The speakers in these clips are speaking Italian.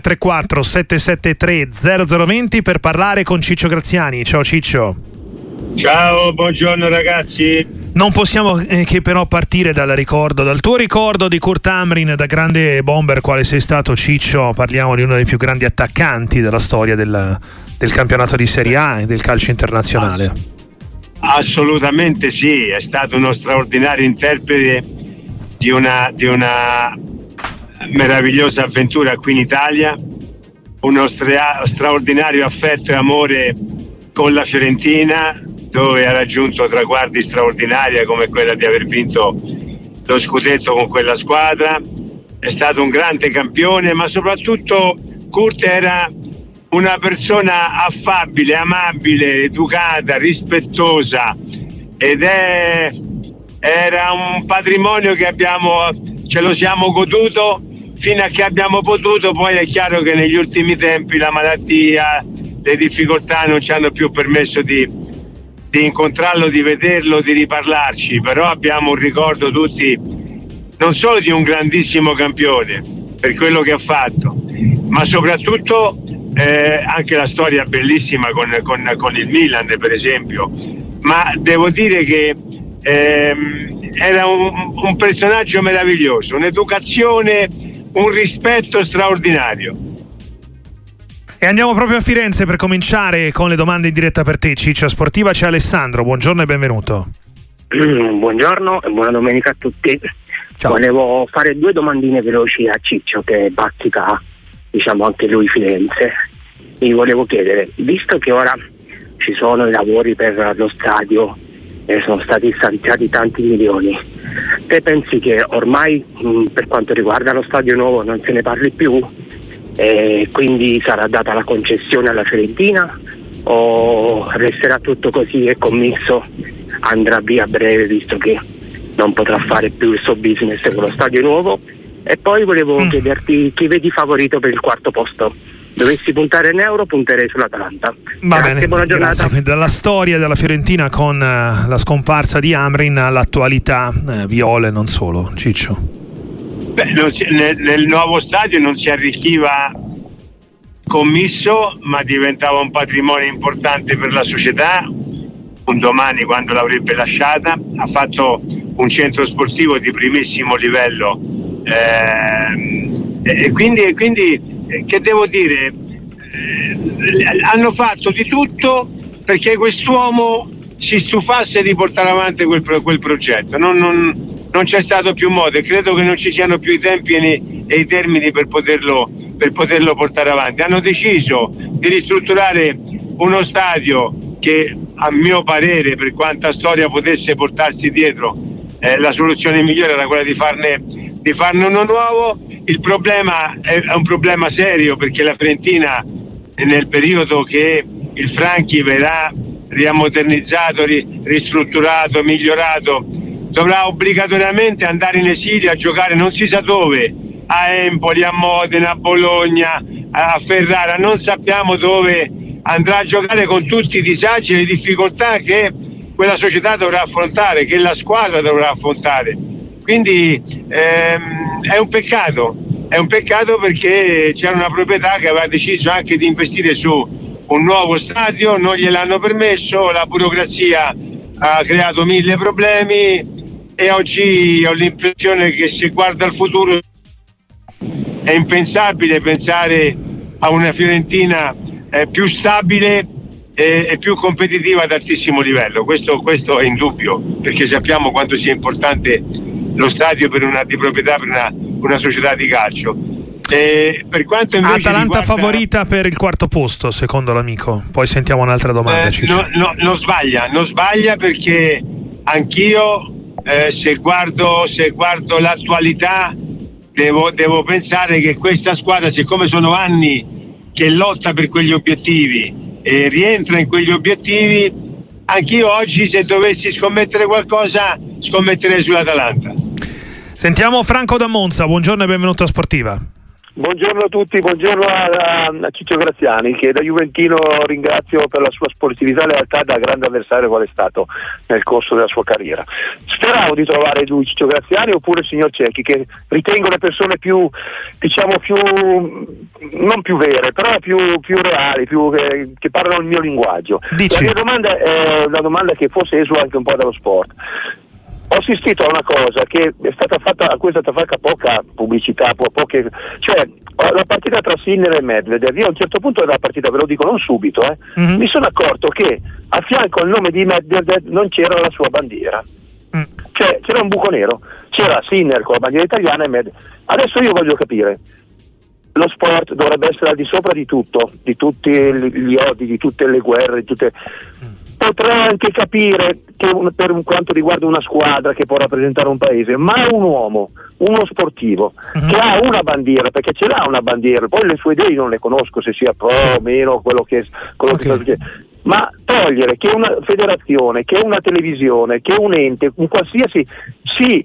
334 773 0020 per parlare con Ciccio Graziani. Ciao Ciccio. Ciao, buongiorno ragazzi. Non possiamo eh, che però partire dal ricordo, dal tuo ricordo di Kurt Amrin, da grande bomber quale sei stato Ciccio, parliamo di uno dei più grandi attaccanti della storia del, del campionato di Serie A e del calcio internazionale. Assolutamente sì, è stato uno straordinario interprete di una, di una meravigliosa avventura qui in Italia, uno stra- straordinario affetto e amore con la Fiorentina, dove ha raggiunto traguardi straordinari come quella di aver vinto lo scudetto con quella squadra. È stato un grande campione, ma soprattutto Kurt era una persona affabile, amabile, educata, rispettosa ed è, era un patrimonio che abbiamo, ce lo siamo goduto fino a che abbiamo potuto, poi è chiaro che negli ultimi tempi la malattia, le difficoltà non ci hanno più permesso di, di incontrarlo, di vederlo, di riparlarci, però abbiamo un ricordo tutti non solo di un grandissimo campione per quello che ha fatto, ma soprattutto eh, anche la storia bellissima con, con, con, il Milan per esempio, ma devo dire che ehm, era un, un personaggio meraviglioso, un'educazione, un rispetto straordinario. E andiamo proprio a Firenze per cominciare con le domande in diretta per te, Ciccia Sportiva. C'è Alessandro, buongiorno e benvenuto. Buongiorno e buona domenica a tutti. Ciao. Volevo fare due domandine veloci a Ciccio che bazzica diciamo anche lui Firenze. Mi volevo chiedere, visto che ora ci sono i lavori per lo stadio e sono stati stanziati tanti milioni, te pensi che ormai mh, per quanto riguarda lo stadio nuovo non se ne parli più e quindi sarà data la concessione alla Fiorentina o resterà tutto così e commesso andrà via a breve visto che non potrà fare più il suo business con lo stadio nuovo e poi volevo mm. chiederti chi vedi favorito per il quarto posto. Dovessi puntare in euro, punterei sull'Atalanta. Va grazie, bene, buona giornata. Grazie. Dalla storia della Fiorentina con uh, la scomparsa di Amrin all'attualità, uh, Viole non solo, Ciccio. Beh, si, nel, nel, nuovo stadio non si arricchiva commisso, ma diventava un patrimonio importante per la società. Un domani, quando l'avrebbe lasciata, ha fatto un centro sportivo di primissimo livello eh, e quindi, e quindi eh, che devo dire? Eh, hanno fatto di tutto perché quest'uomo si stufasse di portare avanti quel, quel progetto. Non, non, non, c'è stato più modo e credo che non ci siano più i tempi e, e i termini per poterlo, per poterlo portare avanti. Hanno deciso di ristrutturare uno stadio che a mio parere, per quanta storia potesse portarsi dietro, eh, la soluzione migliore era quella di farne di farne uno nuovo. Il problema è, un problema serio perché la Fiorentina nel periodo che il Franchi verrà riammodernizzato, ristrutturato, migliorato, dovrà obbligatoriamente andare in esilio a giocare non si sa dove, a Empoli, a Modena, a Bologna, a Ferrara, non sappiamo dove andrà a giocare con tutti i disagi e le difficoltà che quella società dovrà affrontare, che la squadra dovrà affrontare. Quindi ehm, è un peccato, è un peccato perché c'era una proprietà che aveva deciso anche di investire su un nuovo stadio, non gliel'hanno permesso, la burocrazia ha creato mille problemi e oggi ho l'impressione che se guarda al futuro è impensabile pensare a una Fiorentina eh, più stabile e, e, più competitiva ad altissimo livello. Questo, questo è indubbio perché sappiamo quanto sia importante lo stadio per una, di proprietà per una, una società di calcio. E per quanto invece Atalanta riguarda... favorita per il quarto posto, secondo l'amico. Poi sentiamo un'altra domanda. Eh, no, no, non sbaglia, non sbaglia perché anch'io eh, se, guardo, se, guardo, l'attualità devo, devo pensare che questa squadra, siccome sono anni che lotta per quegli obiettivi e rientra in quegli obiettivi, anch'io oggi se dovessi scommettere qualcosa scommetterei sull'Atalanta. Sentiamo Franco da Monza, buongiorno e benvenuto a Sportiva. Buongiorno a tutti, buongiorno a, a, Ciccio Graziani che da Juventino ringrazio per la sua sportività e lealtà da grande avversario qual è stato nel corso della sua carriera. Speravo di trovare lui Ciccio Graziani oppure il signor Cecchi che ritengo le persone più, diciamo più, non più vere, però più, più reali, più, eh, che parlano il mio linguaggio. Dici. La mia domanda è una domanda che forse esula anche un po' dallo sport ho assistito a una cosa che è stata fatta, a cui è stata fatta poca pubblicità, po- poche, cioè la partita tra Sinner e Medvedev, io a un certo punto della partita, ve lo dico non subito, eh, mm-hmm. mi sono accorto che a fianco al nome di Medvedev non c'era la sua bandiera, mm. cioè c'era un buco nero, c'era Sinner con la bandiera italiana e Medvedev. Adesso io voglio capire, lo sport dovrebbe essere al di sopra di tutto, di tutti gli odi, di tutte le guerre, di tutte... Mm potrei anche capire che un, per quanto riguarda una squadra che può rappresentare un paese, ma un uomo, uno sportivo, uh-huh. che ha una bandiera, perché ce l'ha una bandiera, poi le sue idee non le conosco se sia pro o meno, quello che, quello okay. che ma togliere che una federazione, che una televisione, che un ente, un qualsiasi, sì,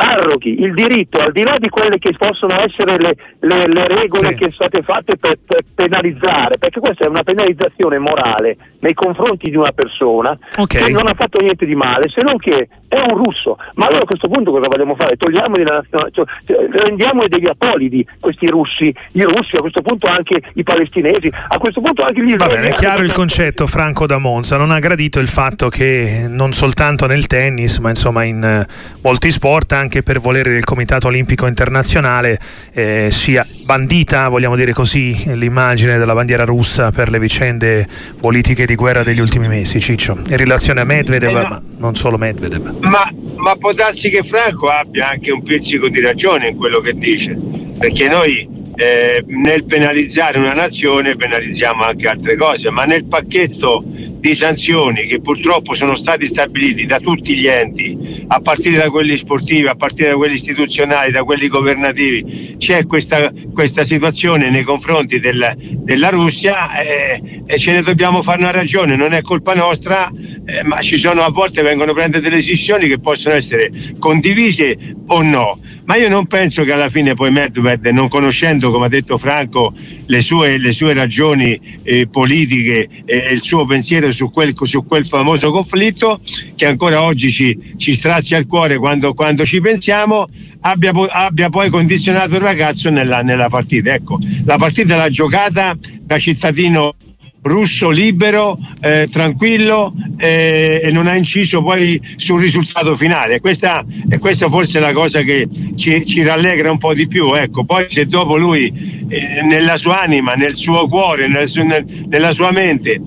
arroghi il diritto, al di là di quelle che possono essere le, le, le regole sì. che sono state fatte per, per, penalizzare, perché questa è una penalizzazione morale nei confronti di una persona okay. che non ha fatto niente di male, se non che è un russo. Ma allora a questo punto cosa vogliamo fare? Togliamoli la nazionale, cioè, rendiamoli degli apolidi questi russi, i russi, a questo punto anche i palestinesi, a questo punto anche gli israeliani. Va bene, è chiaro il concetto, Franco da Monza, non ha gradito il fatto che non soltanto nel tennis, ma insomma in eh, molti sport, anche per volere del Comitato Olimpico Internazionale, eh, sia bandita, vogliamo dire così, l'immagine della bandiera russa per le vicende politiche di guerra degli ultimi mesi, Ciccio, in relazione a Medvedev, eh no. ma non solo Medvedev. Ma, ma può darsi che Franco abbia anche un pizzico di ragione in quello che dice, perché noi eh, nel penalizzare una nazione penalizziamo anche altre cose, ma nel pacchetto di sanzioni che purtroppo sono stati stabiliti da tutti gli enti, a partire da quelli sportivi, a partire da quelli istituzionali, da quelli governativi, c'è questa, questa situazione nei confronti del, della Russia eh, e ce ne dobbiamo fare una ragione, non è colpa nostra, eh, ma ci sono a volte vengono prendere delle decisioni che possono essere condivise o no. Ma io non penso che alla fine poi Medved, non conoscendo, come ha detto Franco, le sue, le sue ragioni eh, politiche e il suo pensiero su quel, su quel, famoso conflitto, che ancora oggi ci, ci strazia il cuore quando, quando ci pensiamo, abbia, abbia, poi condizionato il ragazzo nella, nella partita. Ecco, la partita l'ha giocata da cittadino russo libero, eh, tranquillo eh, e non ha inciso poi sul risultato finale. Questa, questa forse è la cosa che ci, ci rallegra un po' di più. Ecco. Poi se dopo lui eh, nella sua anima, nel suo cuore, nel nel, nella sua mente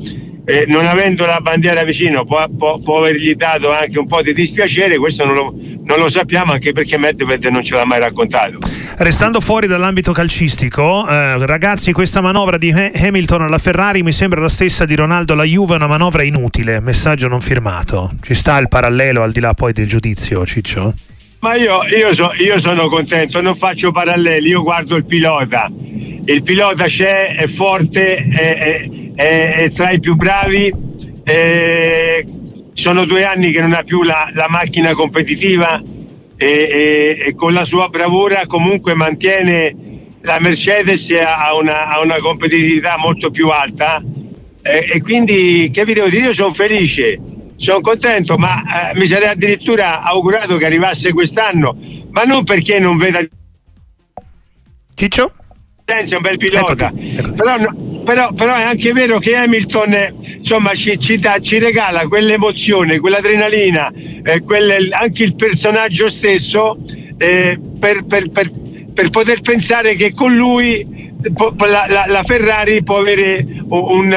eh, non avendo la bandiera vicino può, può, può, avergli dato anche un po' di dispiacere, questo non lo, non lo sappiamo anche perché Medvedev non ce l'ha mai raccontato. Restando fuori dall'ambito calcistico, eh, ragazzi, questa manovra di Hamilton alla Ferrari mi sembra la stessa di Ronaldo alla Juve, una manovra inutile, messaggio non firmato. Ci sta il parallelo al di là poi del giudizio, Ciccio? Ma io, io, so, io sono contento, non faccio paralleli, io guardo il pilota. Il pilota c'è, è forte, è, è, è, è tra i più bravi. sono due anni che non ha più la, la macchina competitiva e, e, e, con la sua bravura comunque mantiene la Mercedes a una, a una competitività molto più alta e, e, quindi che vi devo dire io sono felice sono contento ma eh, mi sarei addirittura augurato che arrivasse quest'anno ma non perché non veda Ciccio? è un bel pilota però, però, però, è anche vero che Hamilton insomma ci, ci, da, ci regala quell'emozione quell'adrenalina eh, quelle, anche il personaggio stesso eh, per, per, per, per, poter pensare che con lui la, la, la Ferrari può avere un,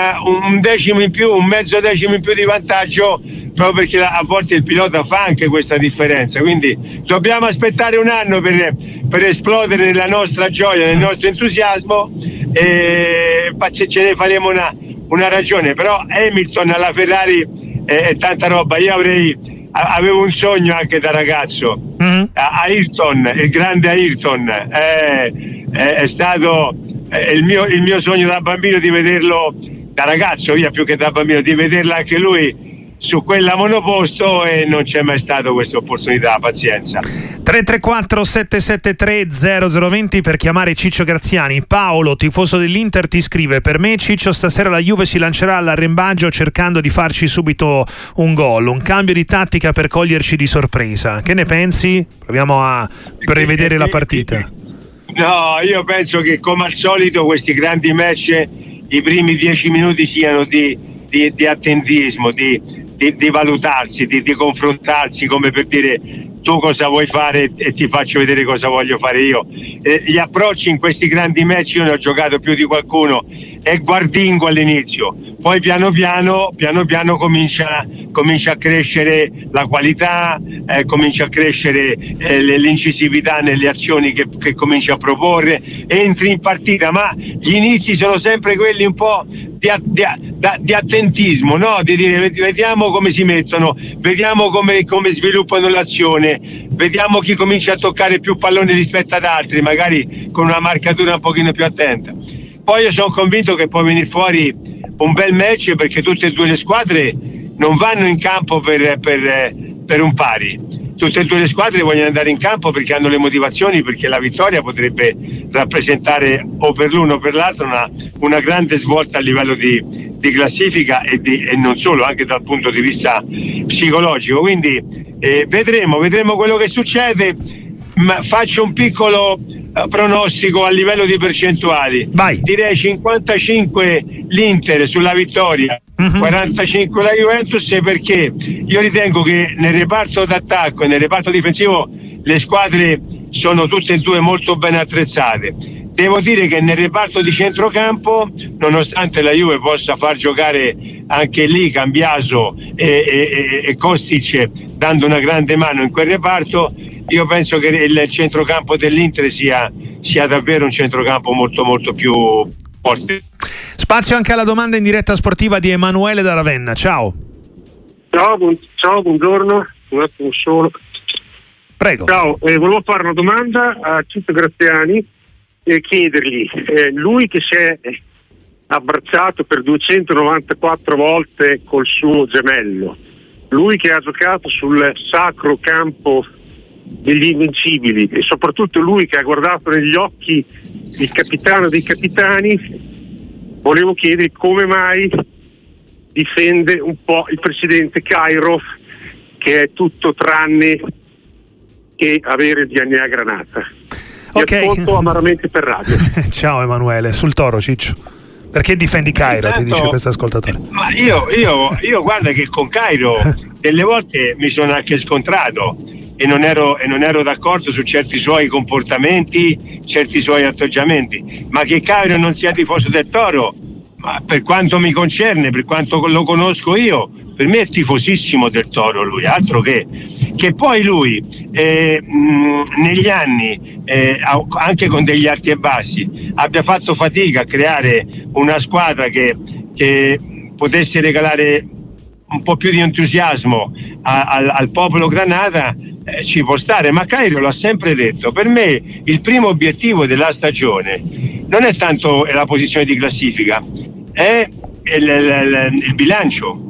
un decimo in più un mezzo decimo in più di vantaggio proprio perché a volte il pilota fa anche questa differenza. Quindi dobbiamo aspettare un anno per, per esplodere nella nostra gioia, nel nostro entusiasmo e ce ne faremo una, una ragione. Però Hamilton alla Ferrari è, è tanta roba. Io avrei avevo un sogno anche da ragazzo. Mm-hmm. Ayrton, il grande Ayrton, è, è, è stato è il, mio, il, mio, sogno da bambino di vederlo, da ragazzo via più che da bambino, di vederlo anche lui su quella monoposto e non c'è mai stata questa opportunità, pazienza. 334 773 0020 per chiamare Ciccio Graziani. Paolo, tifoso dell'Inter, ti scrive: Per me, Ciccio, stasera la Juve si lancerà all'arrembaggio cercando di farci subito un gol, un cambio di tattica per coglierci di sorpresa. Che ne pensi? Proviamo a prevedere la partita. No, io penso che come al solito questi grandi match i primi dieci minuti siano di, di, di attentismo, di, di valutarsi, di confrontarsi come per dire tu cosa vuoi fare e ti faccio vedere cosa voglio fare io. Eh, gli approcci in questi grandi match io ne ho giocato più di qualcuno, è guardingo all'inizio, poi piano piano, piano, piano comincia, comincia a crescere la qualità, eh, comincia a crescere eh, l'incisività nelle azioni che, che cominci a proporre, entri in partita, ma gli inizi sono sempre quelli un po' di, di, di attentismo, no? di dire vediamo come si mettono, vediamo come, come sviluppano l'azione vediamo chi comincia a toccare più palloni rispetto ad altri, magari con una marcatura un pochino più attenta. Poi io sono convinto che può venire fuori un bel match perché tutte e due le squadre non vanno in campo per, per, per un pari. Tutte e due le squadre vogliono andare in campo perché hanno le motivazioni, perché la vittoria potrebbe rappresentare o per l'uno o per l'altro una, una grande svolta a livello di, di classifica e, di, e, non solo, anche dal punto di vista psicologico. Quindi eh, vedremo, vedremo quello che succede. Ma faccio un piccolo uh, pronostico a livello di percentuali. Vai. Direi 55 l'Inter sulla vittoria, uh-huh. Mhm. 45 la Juventus perché io ritengo che nel reparto d'attacco e nel reparto difensivo le squadre sono tutte e due molto ben attrezzate Devo dire che nel reparto di centrocampo, nonostante la Juve possa far giocare anche lì Cambiaso e, e, e Kostic dando una grande mano in quel reparto, io penso che il centrocampo dell'Inter sia, sia davvero un centrocampo molto molto più forte. Spazio anche alla domanda in diretta sportiva di Emanuele da Ravenna. Ciao. Ciao, buon, ciao buongiorno. Un attimo solo. Prego. Ciao, eh, volevo fare una domanda a Cito Graziani e chiedergli, eh, lui che si è abbracciato per 294 volte col suo gemello, lui che ha giocato sul sacro campo degli invincibili e soprattutto lui che ha guardato negli occhi il capitano dei capitani, volevo chiedere come mai difende un po' il presidente Cairo che è tutto tranne che avere il DNA granata. Ti ok. ascolto amaramente per radio. Ciao Emanuele, sul toro Ciccio. Perché difendi Cairo, Intanto, ti dice questo ascoltatore? Ma io, io, io guarda che con Cairo delle volte mi sono anche scontrato e non, ero, e non ero d'accordo su certi suoi comportamenti, certi suoi atteggiamenti, ma che Cairo non sia tifoso del Toro, ma per quanto mi concerne, per quanto lo conosco io, per me è tifosissimo del Toro lui, altro che. Che poi lui eh, mh, negli anni, eh, anche con degli alti e bassi, abbia fatto fatica a creare una squadra che, che potesse regalare un po' più di entusiasmo a, a, al popolo Granata eh, ci può stare, ma Cairo l'ha sempre detto, per me il primo obiettivo della stagione non è tanto la posizione di classifica, è il, il, il, il bilancio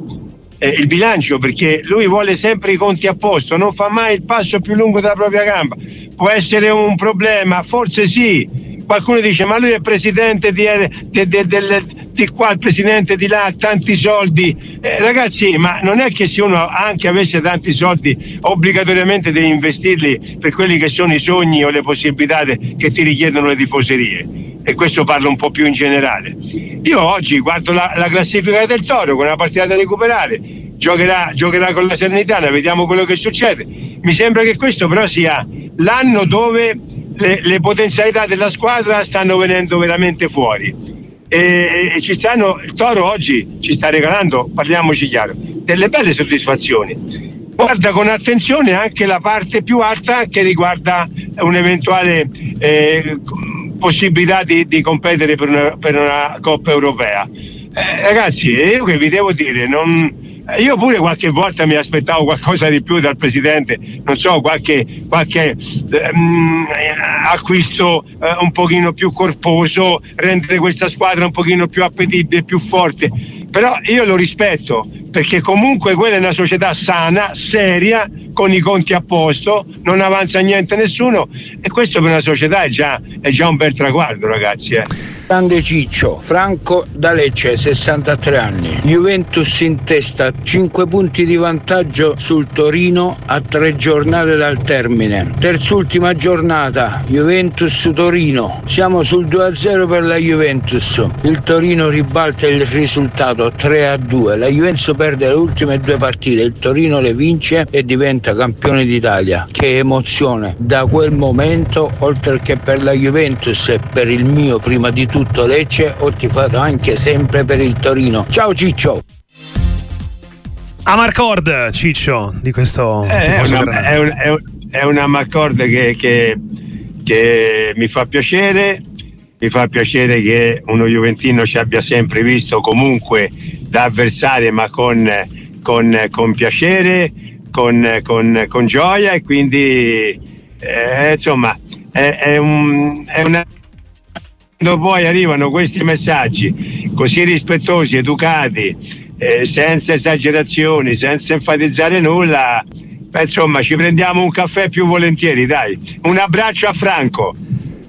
eh, il bilancio perché lui vuole sempre i conti a posto, non fa mai il passo più lungo della propria gamba. Può essere un problema, forse sì. Qualcuno dice ma lui è presidente di, di, di, di qua, il presidente di là, ha tanti soldi. Eh, ragazzi, ma non è che se uno anche avesse tanti soldi obbligatoriamente deve investirli per quelli che sono i sogni o le possibilità che ti richiedono le tifoserie e questo parlo un po' più in generale. Io oggi guardo la, la classifica del Toro con una partita da recuperare, giocherà, giocherà con la Serenitana, vediamo quello che succede. Mi sembra che questo però sia l'anno dove le, le potenzialità della squadra stanno venendo veramente fuori. E, e, ci stanno, il Toro oggi ci sta regalando, parliamoci chiaro, delle belle soddisfazioni. Guarda con attenzione anche la parte più alta che riguarda un'eventuale eh, possibilità di, di competere per una, per una, Coppa Europea. Eh, ragazzi, io che vi devo dire, non, io pure qualche volta mi aspettavo qualcosa di più dal presidente, non so, qualche, qualche ehm, acquisto eh, un pochino più corposo, rendere questa squadra un pochino più appetibile, più forte. Però io lo rispetto, perché comunque quella è una società sana, seria, con i conti a posto, non avanza niente nessuno e questo per una società è già, è già un bel traguardo ragazzi. Eh. Grande Ciccio, Franco da Lecce, 63 anni. Juventus in testa, 5 punti di vantaggio sul Torino a tre giornate dal termine. Terzultima giornata, Juventus-Torino. Siamo sul 2-0 per la Juventus. Il Torino ribalta il risultato 3-2. La Juventus perde le ultime due partite, il Torino le vince e diventa campione d'Italia. Che emozione! Da quel momento, oltre che per la Juventus e per il mio prima di tutto, tutto Lecce ho tifato anche sempre per il Torino. Ciao Ciccio! Amarcord Ciccio di questo eh, è, una, è, un, è, un, è una Amarcord che, che, che mi fa piacere mi fa piacere che uno Juventino ci abbia sempre visto comunque da avversario ma con, con, con piacere con, con, gioia e quindi eh, insomma è, un, è una quando poi arrivano questi messaggi così rispettosi, educati, eh, senza esagerazioni, senza enfatizzare nulla, beh, insomma ci prendiamo un caffè più volentieri, dai. Un abbraccio a Franco.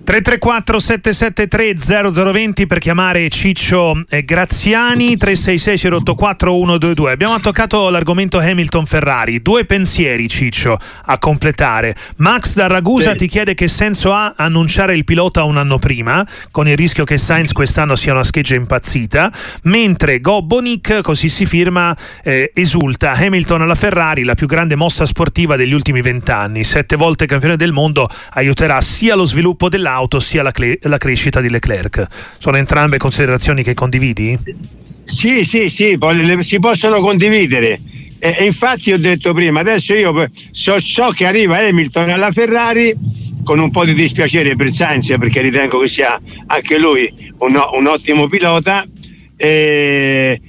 334 773 0020 per chiamare Ciccio Graziani 366 084 122 abbiamo toccato l'argomento Hamilton Ferrari. Due pensieri Ciccio a completare. Max da Ragusa sì. ti chiede che senso ha annunciare il pilota un anno prima con il rischio che Sainz quest'anno sia una scheggia impazzita mentre Gobbonic così si firma eh, esulta. Hamilton alla Ferrari la più grande mossa sportiva degli ultimi vent'anni. Sette volte campione del mondo aiuterà sia lo sviluppo dell'auto auto sia la, cle- la crescita di Leclerc. Sono entrambe considerazioni che condividi? Sì, sì, sì, si possono condividere. E, infatti ho detto prima, adesso io so, so, che arriva Hamilton alla Ferrari con un po' di dispiacere per Sainz perché ritengo che sia anche lui un, un ottimo pilota. E,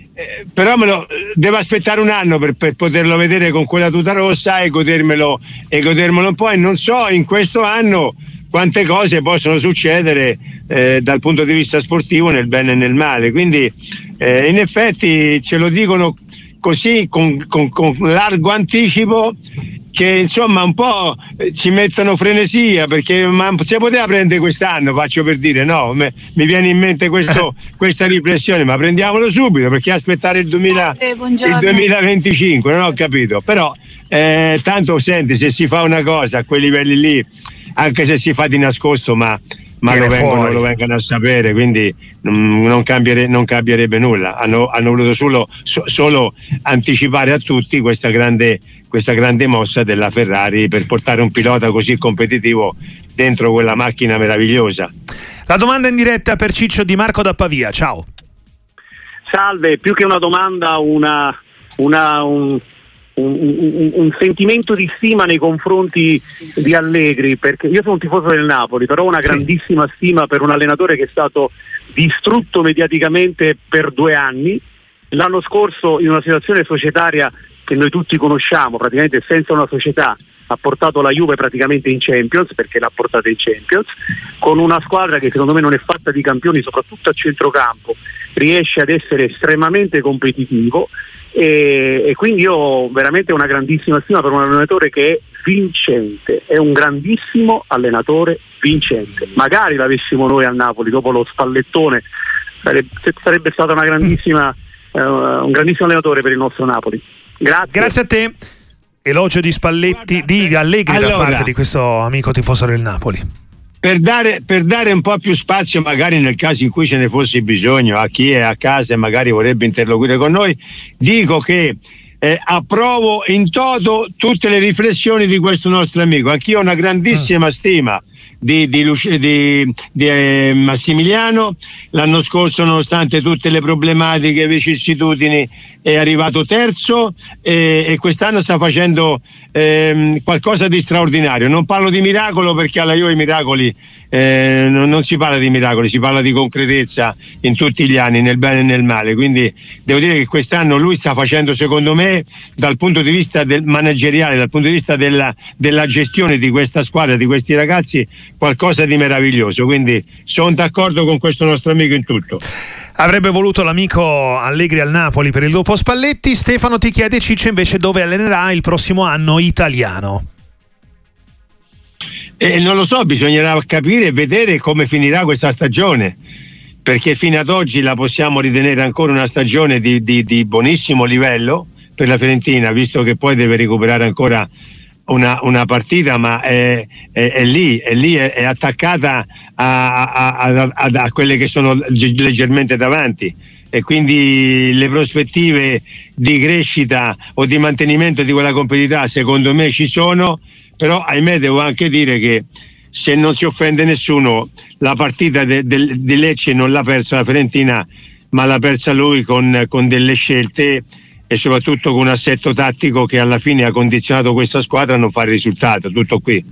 però me lo, devo aspettare un anno per, per, poterlo vedere con quella tuta rossa e godermelo, e godermelo un po' e non so in questo anno quante cose possono succedere eh, dal punto di vista sportivo nel bene e nel male. Quindi eh, in effetti ce lo dicono così con, con, con largo anticipo che insomma un po' ci mettono frenesia perché ma se poteva prendere quest'anno faccio per dire no? Me, mi viene in mente questo, questa riflessione ma prendiamolo subito perché aspettare il, 2000, eh, il 2025 non ho capito. Però eh, tanto senti se si fa una cosa a quei livelli lì anche se si fa di nascosto, ma, ma lo, vengono, lo, vengono, a sapere, quindi non, cambiere, non cambierebbe nulla. Hanno, hanno voluto solo, so, solo, anticipare a tutti questa grande, questa grande mossa della Ferrari per portare un pilota così competitivo dentro quella macchina meravigliosa. La domanda in diretta per Ciccio Di Marco da Pavia, ciao. Salve, più che una domanda, una, una, un, un, un, sentimento di stima nei confronti di Allegri, perché io sono un tifoso del Napoli, però ho una grandissima stima per un allenatore che è stato distrutto mediaticamente per due anni. L'anno scorso in una situazione societaria che noi tutti conosciamo, praticamente senza una società, ha portato la Juve praticamente in Champions, perché l'ha portata in Champions, con una squadra che secondo me non è fatta di campioni, soprattutto a centrocampo, riesce ad essere estremamente competitivo e, e, quindi io ho veramente una grandissima stima per un allenatore che è vincente, è un grandissimo allenatore vincente. Magari l'avessimo noi al Napoli dopo lo spallettone, sarebbe, sarebbe stato una grandissima, uh, un grandissimo allenatore per il nostro Napoli. Grazie. Grazie a te. Elogio di Spalletti, di Allegri allora, da parte di questo amico tifoso del Napoli per dare, per dare, un po' più spazio, magari nel caso in cui ce ne fosse bisogno, a chi è a casa e magari vorrebbe interloquire con noi, dico che eh, approvo in toto tutte le riflessioni di questo nostro amico. Anch'io ho una grandissima ah. stima di, di, di, di eh, Massimiliano. L'anno scorso, nonostante tutte le problematiche e vicissitudini, è arrivato terzo e, e quest'anno sta facendo ehm, qualcosa di straordinario. Non parlo di miracolo perché alla Juve i miracoli eh, non, non, si parla di miracoli, si parla di concretezza in tutti gli anni, nel bene e nel male. Quindi devo dire che quest'anno lui sta facendo, secondo me, dal punto di vista del manageriale, dal punto di vista della, della gestione di questa squadra, di questi ragazzi, qualcosa di meraviglioso. Quindi sono d'accordo con questo nostro amico in tutto. Avrebbe voluto l'amico Allegri al Napoli per il dopo Spalletti. Stefano ti chiede Ciccio invece dove allenerà il prossimo anno italiano. Eh, non lo so, bisognerà capire e vedere come finirà questa stagione, perché fino ad oggi la possiamo ritenere ancora una stagione di, di, di buonissimo livello per la Fiorentina, visto che poi deve recuperare ancora una, una partita, ma è, è, è, lì, è, lì, è attaccata a, a, a, a, quelle che sono leggermente davanti. E quindi le prospettive di crescita o di mantenimento di quella competitività secondo me ci sono però ahimè devo anche dire che se non si offende nessuno la partita di Lecce non l'ha persa la Fiorentina ma l'ha persa lui con, con delle scelte e soprattutto con un assetto tattico che alla fine ha condizionato questa squadra a non fare risultato tutto qui.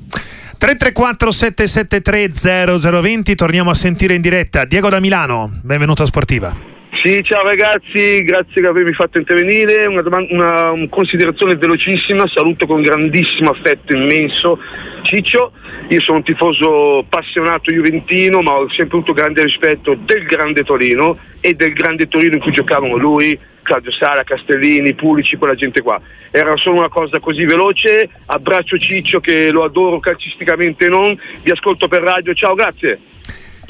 334 773 0020 torniamo a sentire in diretta. Diego da Milano benvenuto a Sportiva sì, ciao ragazzi, grazie per avermi fatto intervenire. Una, domanda, una, una considerazione velocissima, saluto con grandissimo affetto immenso Ciccio. Io sono un tifoso appassionato juventino, ma ho sempre avuto grande rispetto del grande Torino e del grande Torino in cui giocavano lui, Claudio Sara, Castellini, Pulici, quella gente qua. Era solo una cosa così veloce, abbraccio Ciccio che lo adoro calcisticamente non, vi ascolto per radio, ciao, grazie.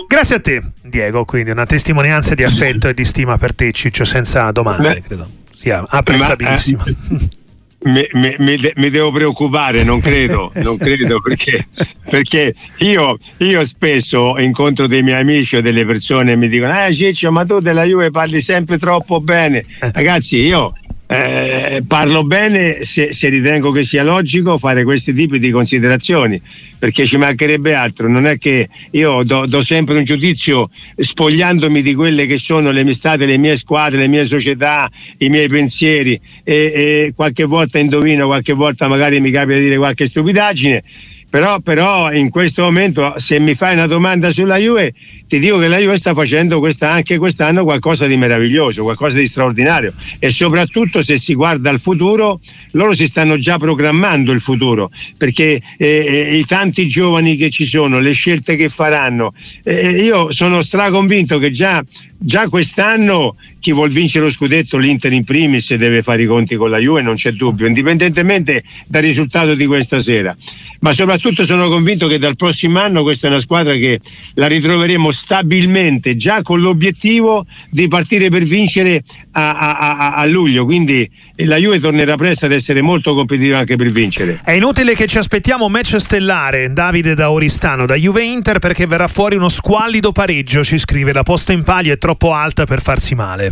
Grazie a te, Diego. Quindi una testimonianza di affetto e di stima per te, Ciccio, senza domande, Beh, credo sia apprezzabilissimo. Ma, eh, mi, mi, mi, mi, devo preoccupare, non credo, non credo perché, perché io, io, spesso incontro dei miei amici o delle persone e mi dicono: Eh Ciccio, ma tu della Juve parli sempre troppo bene. Eh. Ragazzi, io eh, parlo bene se, se, ritengo che sia logico fare questi tipi di considerazioni, perché ci mancherebbe altro. Non è che io do, do sempre un giudizio spogliandomi di quelle che sono le mie state, le mie squadre, le mie società, i miei pensieri e, e qualche volta indovino, qualche volta magari mi capita di dire qualche stupidaggine però, però, in questo momento se mi fai una domanda sulla Juve ti dico che la Juve sta facendo questa, anche quest'anno qualcosa di meraviglioso, qualcosa di straordinario. E soprattutto se si guarda al futuro loro si stanno già programmando il futuro perché eh, eh i tanti giovani che ci sono, le scelte che faranno, eh, io sono straconvinto che già già quest'anno chi vuol vincere lo scudetto, l'Inter in primis, deve fare i conti con la Juve, non c'è dubbio, indipendentemente dal risultato di questa sera. Ma soprattutto sono convinto che dal prossimo anno questa è una squadra che la ritroveremo stabilmente, già con l'obiettivo di partire per vincere a, a, a, a luglio. Quindi la Juve tornerà presto ad essere molto competitiva anche per vincere. È inutile che ci aspettiamo un match stellare, Davide da Oristano, da Juve Inter, perché verrà fuori uno squallido pareggio, ci scrive. La posta in palio è troppo alta per farsi male.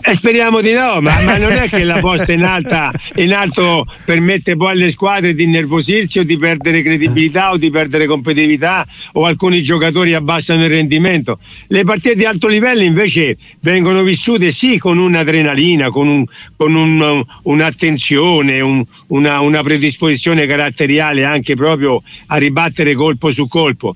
Eh, speriamo di no, ma, ma, non è che la posta in, alta, in alto permette poi alle squadre di innervosirsi o di perdere credibilità o di perdere competitività o alcuni giocatori abbassano il rendimento. Le partite di alto livello invece vengono vissute sì con un'adrenalina, con, un, con un, un'attenzione, un, una, una predisposizione caratteriale anche proprio a ribattere colpo su colpo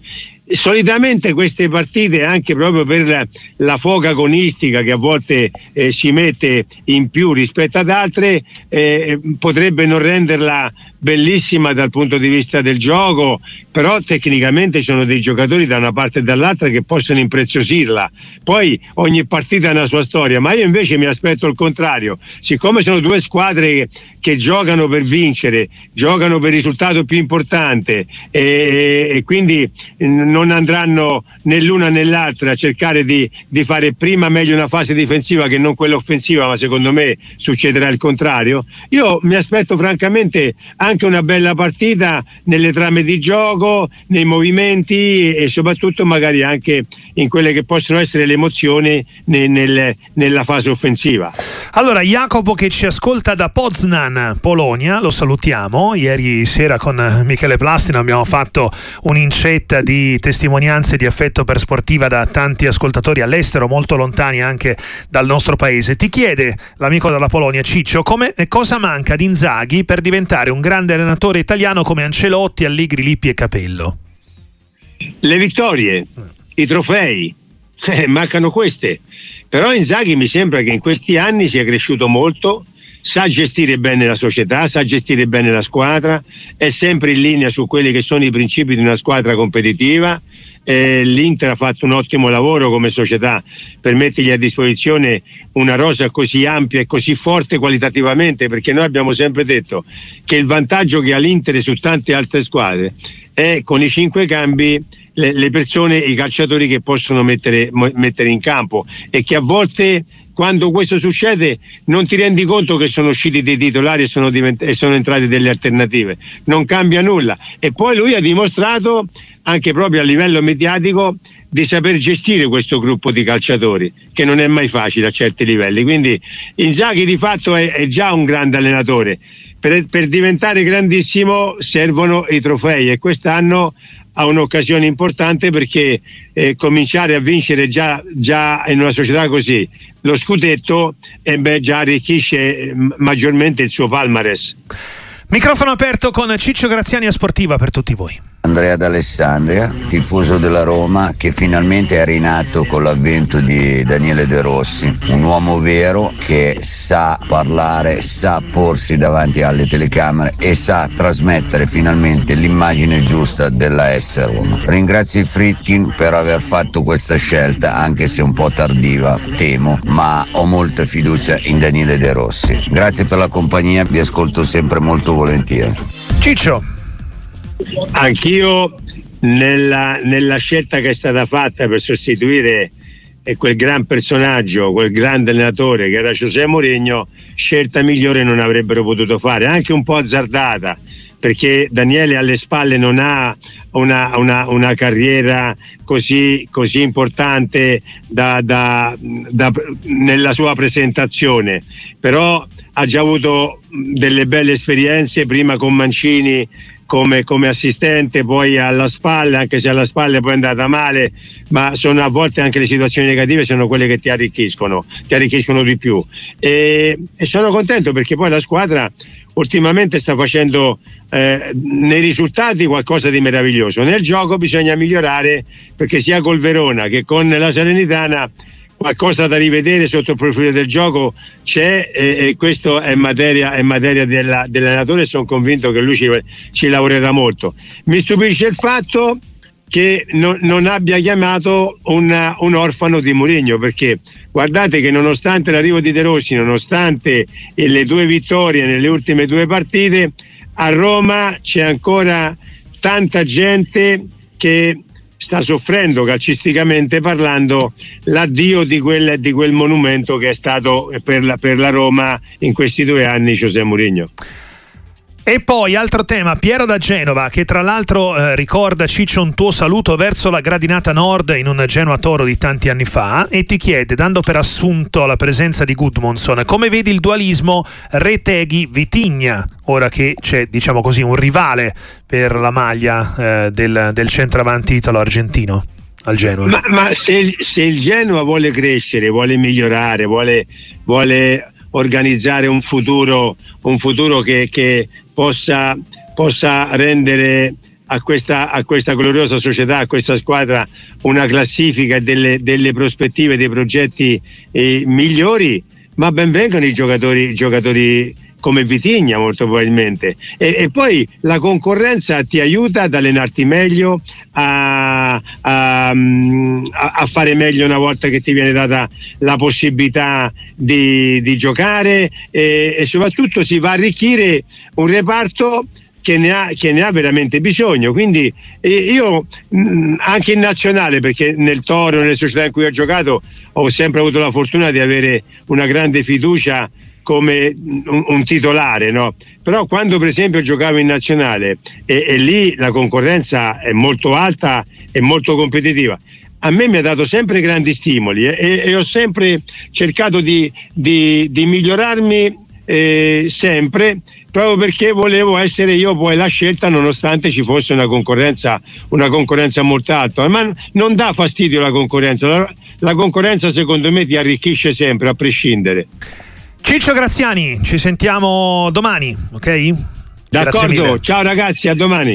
solitamente queste partite anche proprio per la, foga agonistica che a volte eh, si mette in più rispetto ad altre eh, potrebbe non renderla bellissima dal punto di vista del gioco, però tecnicamente ci sono dei giocatori da una parte e dall'altra che possono impreziosirla. Poi ogni partita ha una sua storia, ma io invece mi aspetto il contrario. Siccome sono due squadre che, giocano per vincere, giocano per il risultato più importante e, e quindi non andranno né l'una né l'altra a cercare di, di fare prima meglio una fase difensiva che non quella offensiva, ma secondo me succederà il contrario, io mi aspetto francamente anche una bella partita nelle trame di gioco, nei movimenti e soprattutto magari anche in quelle che possono essere le emozioni nel, nel, nella fase offensiva. Allora, Jacopo che ci ascolta da Poznan, Polonia, lo salutiamo. Ieri sera con Michele Plastino abbiamo fatto un'incetta di testimonianze di affetto per sportiva da tanti ascoltatori all'estero, molto lontani anche dal nostro paese. Ti chiede l'amico della Polonia, Ciccio, come, cosa manca ad Inzaghi per diventare un grande grande allenatore italiano come Ancelotti, Allegri, Lippi e Capello? Le vittorie, i trofei, eh, mancano queste. Però Inzaghi mi sembra che in questi anni sia cresciuto molto, sa gestire bene la società, sa gestire bene la squadra, è sempre in linea su quelli che sono i principi di una squadra competitiva eh, l'Inter ha fatto un ottimo lavoro come società per mettergli a disposizione una rosa così ampia e così forte qualitativamente, perché noi abbiamo sempre detto che il vantaggio che ha l'Inter su tante altre squadre è con i cinque cambi le, le persone, i calciatori che possono mettere, mettere in campo e che a volte quando questo succede non ti rendi conto che sono usciti dei titolari e sono, divent- e sono entrate delle alternative, non cambia nulla. E poi lui ha dimostrato anche proprio a livello mediatico di saper gestire questo gruppo di calciatori, che non è mai facile a certi livelli. Quindi Inzaghi di fatto è, è già un grande allenatore. Per, per, diventare grandissimo servono i trofei e quest'anno ha un'occasione importante perché eh, cominciare a vincere già, già, in una società così lo scudetto eh beh, già arricchisce eh, maggiormente il suo palmares. Microfono aperto con Ciccio Graziani a Sportiva per tutti voi. Andrea D'Alessandria, tifoso della Roma che finalmente è rinato con l'avvento di Daniele De Rossi, un uomo vero che sa parlare, sa porsi davanti alle telecamere e sa trasmettere finalmente l'immagine giusta della S Roma. Ringrazio il Fritkin per aver fatto questa scelta, anche se un po' tardiva, temo, ma ho molta fiducia in Daniele De Rossi. Grazie per la compagnia, vi ascolto sempre molto volentieri. Ciccio. Anch'io nella, nella, scelta che è stata fatta per sostituire quel gran personaggio, quel grande allenatore che era José Mourinho, scelta migliore non avrebbero potuto fare, anche un po' azzardata, perché Daniele alle spalle non ha una, una, una carriera così, così importante da, da, da, nella sua presentazione, però ha già avuto delle belle esperienze prima con Mancini come, come, assistente poi alla spalla, anche se alla spalla poi è andata male, ma sono a volte anche le situazioni negative sono quelle che ti arricchiscono, ti arricchiscono di più. E, e sono contento perché poi la squadra ultimamente sta facendo eh, nei risultati qualcosa di meraviglioso. Nel gioco bisogna migliorare perché sia col Verona che con la Serenitana qualcosa da rivedere sotto il profilo del gioco c'è e, e questo è materia, è materia della, dell'allenatore e sono convinto che lui ci, ci, lavorerà molto. Mi stupisce il fatto che no, non abbia chiamato una, un orfano di Mourinho perché guardate che nonostante l'arrivo di De Rossi, nonostante le due vittorie nelle ultime due partite, a Roma c'è ancora tanta gente che sta soffrendo calcisticamente parlando l'addio di quel, di quel monumento che è stato per la, per la Roma in questi due anni José Mourinho. E poi altro tema, Piero da Genova, che tra l'altro eh, ricorda Ciccio un tuo saluto verso la gradinata nord in un Genoa Toro di tanti anni fa e ti chiede, dando per assunto la presenza di Gudmundsson, come vedi il dualismo Reteghi-Vitigna, ora che c'è diciamo così un rivale per la maglia eh, del, del centravanti italo-argentino? Al Genoa. Ma, ma se, se, il Genoa vuole crescere, vuole migliorare, vuole, vuole organizzare un futuro, un futuro che, che, possa, possa rendere a questa, a questa, gloriosa società, a questa squadra, una classifica delle, delle prospettive, dei progetti eh, migliori, ma benvengano i giocatori, giocatori come Vitigna molto probabilmente e, e, poi la concorrenza ti aiuta ad allenarti meglio a, a, a, fare meglio una volta che ti viene data la possibilità di, di giocare e, e soprattutto si va a arricchire un reparto che ne, ha, che ne, ha, veramente bisogno. Quindi io anche in nazionale, perché nel Toro, nelle società in cui ho giocato, ho sempre avuto la fortuna di avere una grande fiducia come un, un titolare, no? però quando per esempio giocavo in nazionale e, e lì la concorrenza è molto alta e molto competitiva, a me mi ha dato sempre grandi stimoli e, e ho sempre cercato di, di, di migliorarmi eh, sempre proprio perché volevo essere io poi la scelta nonostante ci fosse una concorrenza, una concorrenza molto alta. Ma non dà fastidio la concorrenza. La, la concorrenza secondo me ti arricchisce sempre a prescindere Ciccio Graziani, ci sentiamo domani, ok? D'accordo, ciao ragazzi, a domani.